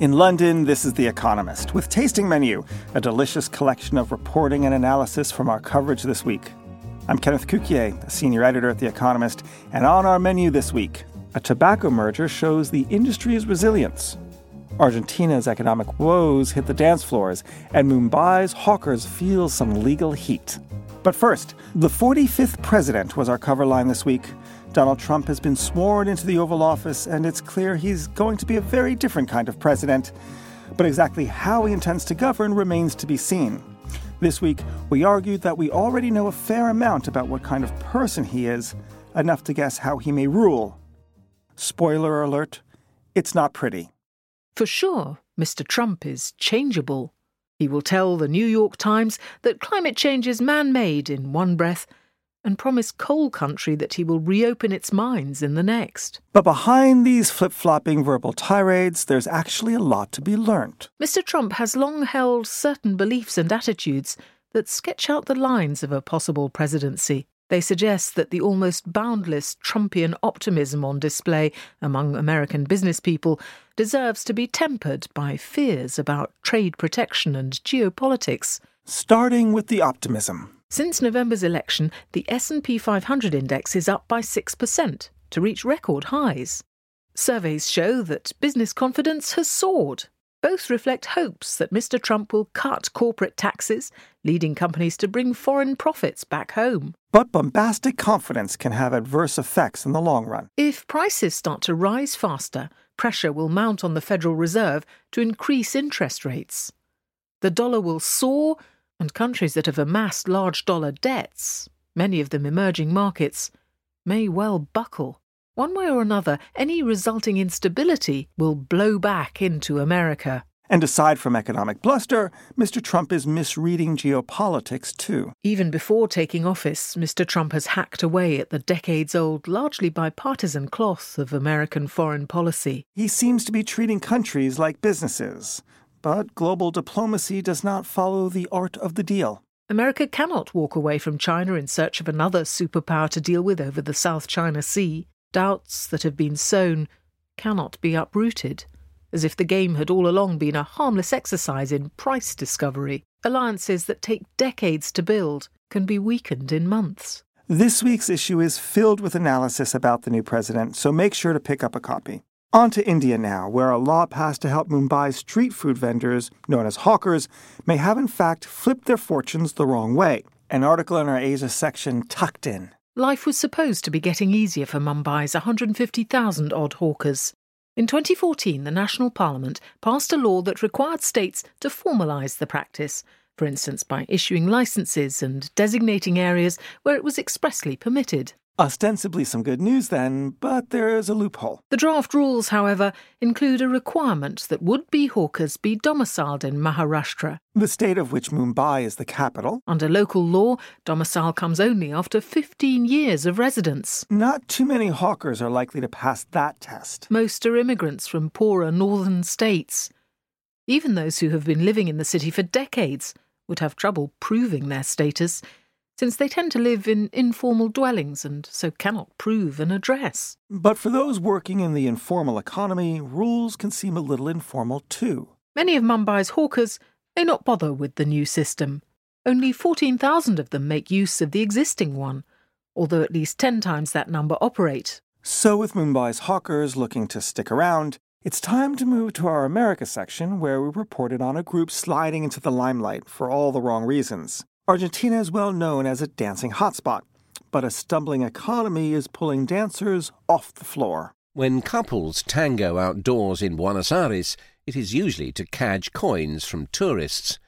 In London, this is The Economist with Tasting Menu, a delicious collection of reporting and analysis from our coverage this week. I'm Kenneth Cukier, a senior editor at The Economist, and on our menu this week, a tobacco merger shows the industry's resilience. Argentina's economic woes hit the dance floors, and Mumbai's hawkers feel some legal heat. But first, the 45th president was our cover line this week. Donald Trump has been sworn into the Oval Office, and it's clear he's going to be a very different kind of president. But exactly how he intends to govern remains to be seen. This week, we argued that we already know a fair amount about what kind of person he is, enough to guess how he may rule. Spoiler alert, it's not pretty. For sure, Mr. Trump is changeable. He will tell the New York Times that climate change is man made in one breath and promise coal country that he will reopen its mines in the next. But behind these flip flopping verbal tirades, there's actually a lot to be learnt. Mr. Trump has long held certain beliefs and attitudes that sketch out the lines of a possible presidency. They suggest that the almost boundless Trumpian optimism on display among American business people deserves to be tempered by fears about trade protection and geopolitics. Starting with the optimism. Since November's election, the S&P 500 index is up by 6% to reach record highs. Surveys show that business confidence has soared both reflect hopes that Mr. Trump will cut corporate taxes, leading companies to bring foreign profits back home. But bombastic confidence can have adverse effects in the long run. If prices start to rise faster, pressure will mount on the Federal Reserve to increase interest rates. The dollar will soar, and countries that have amassed large dollar debts, many of them emerging markets, may well buckle. One way or another, any resulting instability will blow back into America. And aside from economic bluster, Mr. Trump is misreading geopolitics too. Even before taking office, Mr. Trump has hacked away at the decades old, largely bipartisan cloth of American foreign policy. He seems to be treating countries like businesses. But global diplomacy does not follow the art of the deal. America cannot walk away from China in search of another superpower to deal with over the South China Sea. Doubts that have been sown cannot be uprooted, as if the game had all along been a harmless exercise in price discovery. Alliances that take decades to build can be weakened in months. This week's issue is filled with analysis about the new president, so make sure to pick up a copy. On to India now, where a law passed to help Mumbai's street food vendors, known as hawkers, may have in fact flipped their fortunes the wrong way. An article in our Asia section tucked in. Life was supposed to be getting easier for Mumbai's 150,000 odd hawkers. In 2014, the National Parliament passed a law that required states to formalise the practice, for instance, by issuing licences and designating areas where it was expressly permitted. Ostensibly some good news then, but there is a loophole. The draft rules, however, include a requirement that would be hawkers be domiciled in Maharashtra. The state of which Mumbai is the capital. Under local law, domicile comes only after 15 years of residence. Not too many hawkers are likely to pass that test. Most are immigrants from poorer northern states. Even those who have been living in the city for decades would have trouble proving their status since they tend to live in informal dwellings and so cannot prove an address. But for those working in the informal economy, rules can seem a little informal too. Many of Mumbai's hawkers may not bother with the new system. Only 14,000 of them make use of the existing one, although at least 10 times that number operate. So, with Mumbai's hawkers looking to stick around, it's time to move to our America section where we reported on a group sliding into the limelight for all the wrong reasons. Argentina is well known as a dancing hotspot, but a stumbling economy is pulling dancers off the floor. When couples tango outdoors in Buenos Aires, it is usually to cadge coins from tourists.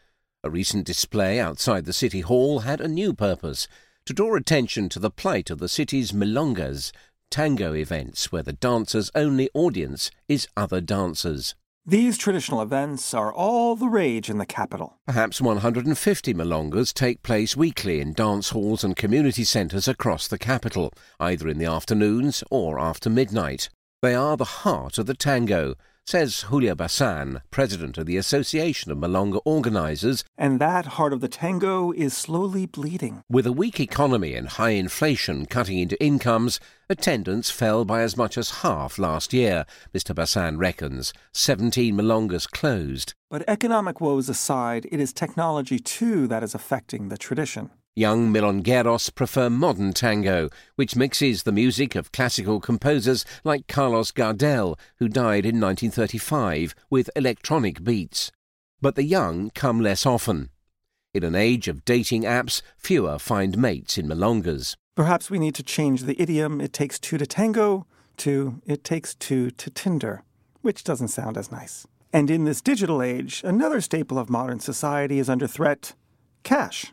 A recent display outside the city hall had a new purpose to draw attention to the plight of the city's milongas, tango events where the dancer's only audience is other dancers. These traditional events are all the rage in the capital. Perhaps 150 milongas take place weekly in dance halls and community centres across the capital, either in the afternoons or after midnight. They are the heart of the tango, says Julio Basan, president of the Association of Milonga Organisers. And that heart of the tango is slowly bleeding. With a weak economy and high inflation cutting into incomes, attendance fell by as much as half last year, Mr. Basan reckons. 17 Milongas closed. But economic woes aside, it is technology too that is affecting the tradition. Young milongueros prefer modern tango, which mixes the music of classical composers like Carlos Gardel, who died in 1935, with electronic beats. But the young come less often. In an age of dating apps, fewer find mates in milongas. Perhaps we need to change the idiom it takes two to tango to it takes two to Tinder, which doesn't sound as nice. And in this digital age, another staple of modern society is under threat cash.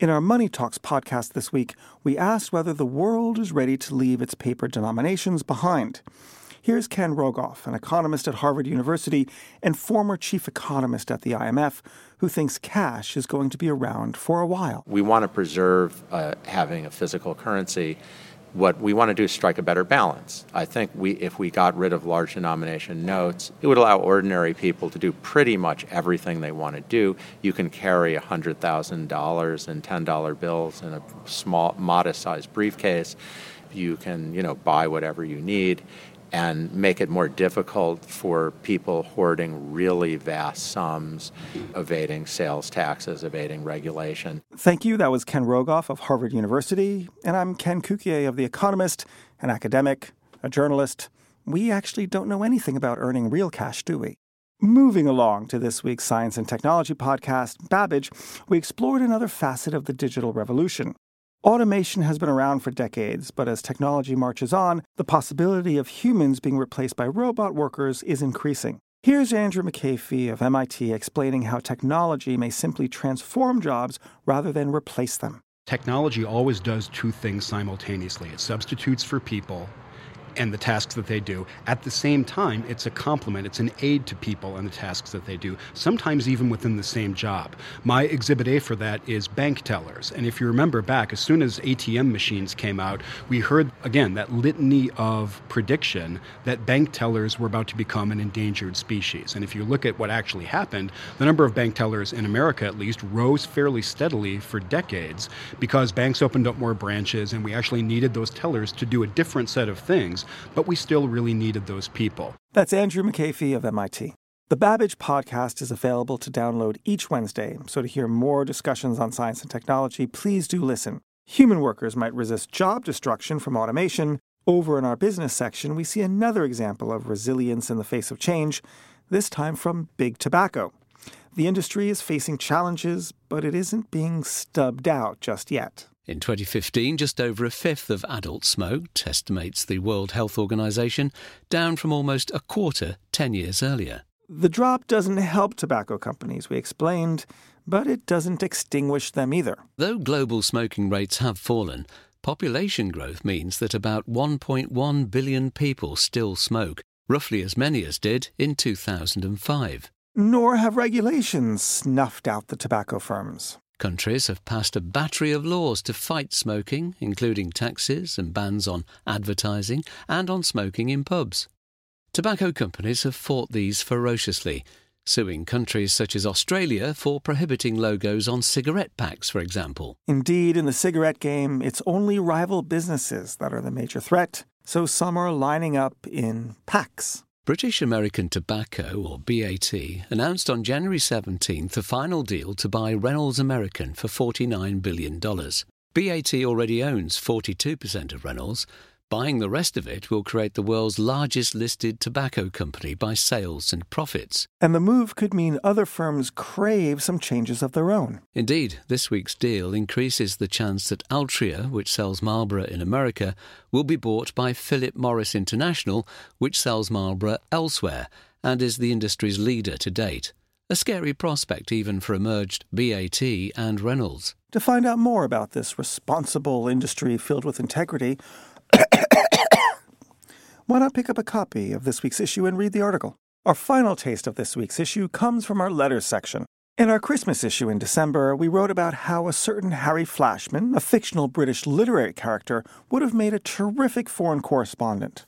In our Money Talks podcast this week, we asked whether the world is ready to leave its paper denominations behind. Here's Ken Rogoff, an economist at Harvard University and former chief economist at the IMF, who thinks cash is going to be around for a while. We want to preserve uh, having a physical currency what we want to do is strike a better balance. I think we, if we got rid of large denomination notes, it would allow ordinary people to do pretty much everything they want to do. You can carry $100,000 in $10 bills in a small, modest-sized briefcase. You can, you know, buy whatever you need and make it more difficult for people hoarding really vast sums, evading sales taxes, evading regulation. Thank you. That was Ken Rogoff of Harvard University. And I'm Ken Cukier of The Economist, an academic, a journalist. We actually don't know anything about earning real cash, do we? Moving along to this week's Science and Technology podcast, Babbage, we explored another facet of the digital revolution Automation has been around for decades, but as technology marches on, the possibility of humans being replaced by robot workers is increasing. Here's Andrew McAfee of MIT explaining how technology may simply transform jobs rather than replace them. Technology always does two things simultaneously it substitutes for people and the tasks that they do. At the same time, it's a complement, it's an aid to people and the tasks that they do, sometimes even within the same job. My exhibit A for that is bank tellers. And if you remember back, as soon as ATM machines came out, we heard again that litany of prediction that bank tellers were about to become an endangered species. And if you look at what actually happened, the number of bank tellers in America at least rose fairly steadily for decades because banks opened up more branches and we actually needed those tellers to do a different set of things but we still really needed those people. That's Andrew McAfee of MIT. The Babbage podcast is available to download each Wednesday, so to hear more discussions on science and technology, please do listen. Human workers might resist job destruction from automation. Over in our business section, we see another example of resilience in the face of change, this time from big tobacco. The industry is facing challenges, but it isn't being stubbed out just yet. In 2015, just over a fifth of adults smoked, estimates the World Health Organization, down from almost a quarter 10 years earlier. The drop doesn't help tobacco companies, we explained, but it doesn't extinguish them either. Though global smoking rates have fallen, population growth means that about 1.1 billion people still smoke, roughly as many as did in 2005. Nor have regulations snuffed out the tobacco firms. Countries have passed a battery of laws to fight smoking, including taxes and bans on advertising and on smoking in pubs. Tobacco companies have fought these ferociously, suing countries such as Australia for prohibiting logos on cigarette packs, for example. Indeed, in the cigarette game, it's only rival businesses that are the major threat, so some are lining up in packs. British American Tobacco, or BAT, announced on January 17th a final deal to buy Reynolds American for $49 billion. BAT already owns 42% of Reynolds, Buying the rest of it will create the world's largest listed tobacco company by sales and profits. And the move could mean other firms crave some changes of their own. Indeed, this week's deal increases the chance that Altria, which sells Marlboro in America, will be bought by Philip Morris International, which sells Marlboro elsewhere and is the industry's leader to date. A scary prospect even for emerged BAT and Reynolds. To find out more about this responsible industry filled with integrity, why not pick up a copy of this week's issue and read the article? Our final taste of this week's issue comes from our letters section. In our Christmas issue in December, we wrote about how a certain Harry Flashman, a fictional British literary character, would have made a terrific foreign correspondent.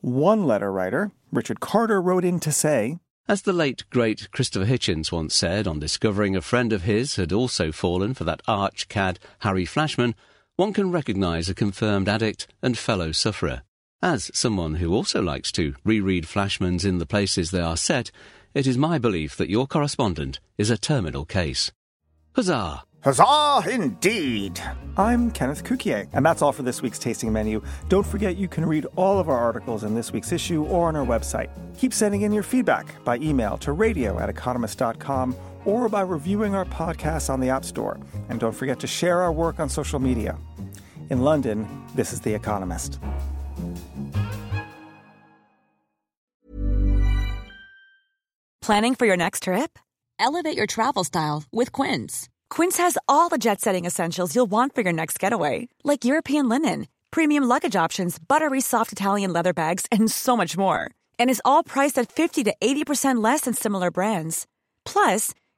One letter writer, Richard Carter, wrote in to say, As the late great Christopher Hitchens once said on discovering a friend of his had also fallen for that arch cad Harry Flashman, one can recognise a confirmed addict and fellow sufferer. As someone who also likes to reread Flashmans in the places they are set, it is my belief that your correspondent is a terminal case. Huzzah! Huzzah, indeed! I'm Kenneth Cukier, and that's all for this week's tasting menu. Don't forget you can read all of our articles in this week's issue or on our website. Keep sending in your feedback by email to radio at economist.com or by reviewing our podcast on the App Store. And don't forget to share our work on social media. In London, this is The Economist. Planning for your next trip? Elevate your travel style with Quince. Quince has all the jet setting essentials you'll want for your next getaway, like European linen, premium luggage options, buttery soft Italian leather bags, and so much more. And is all priced at 50 to 80% less than similar brands. Plus,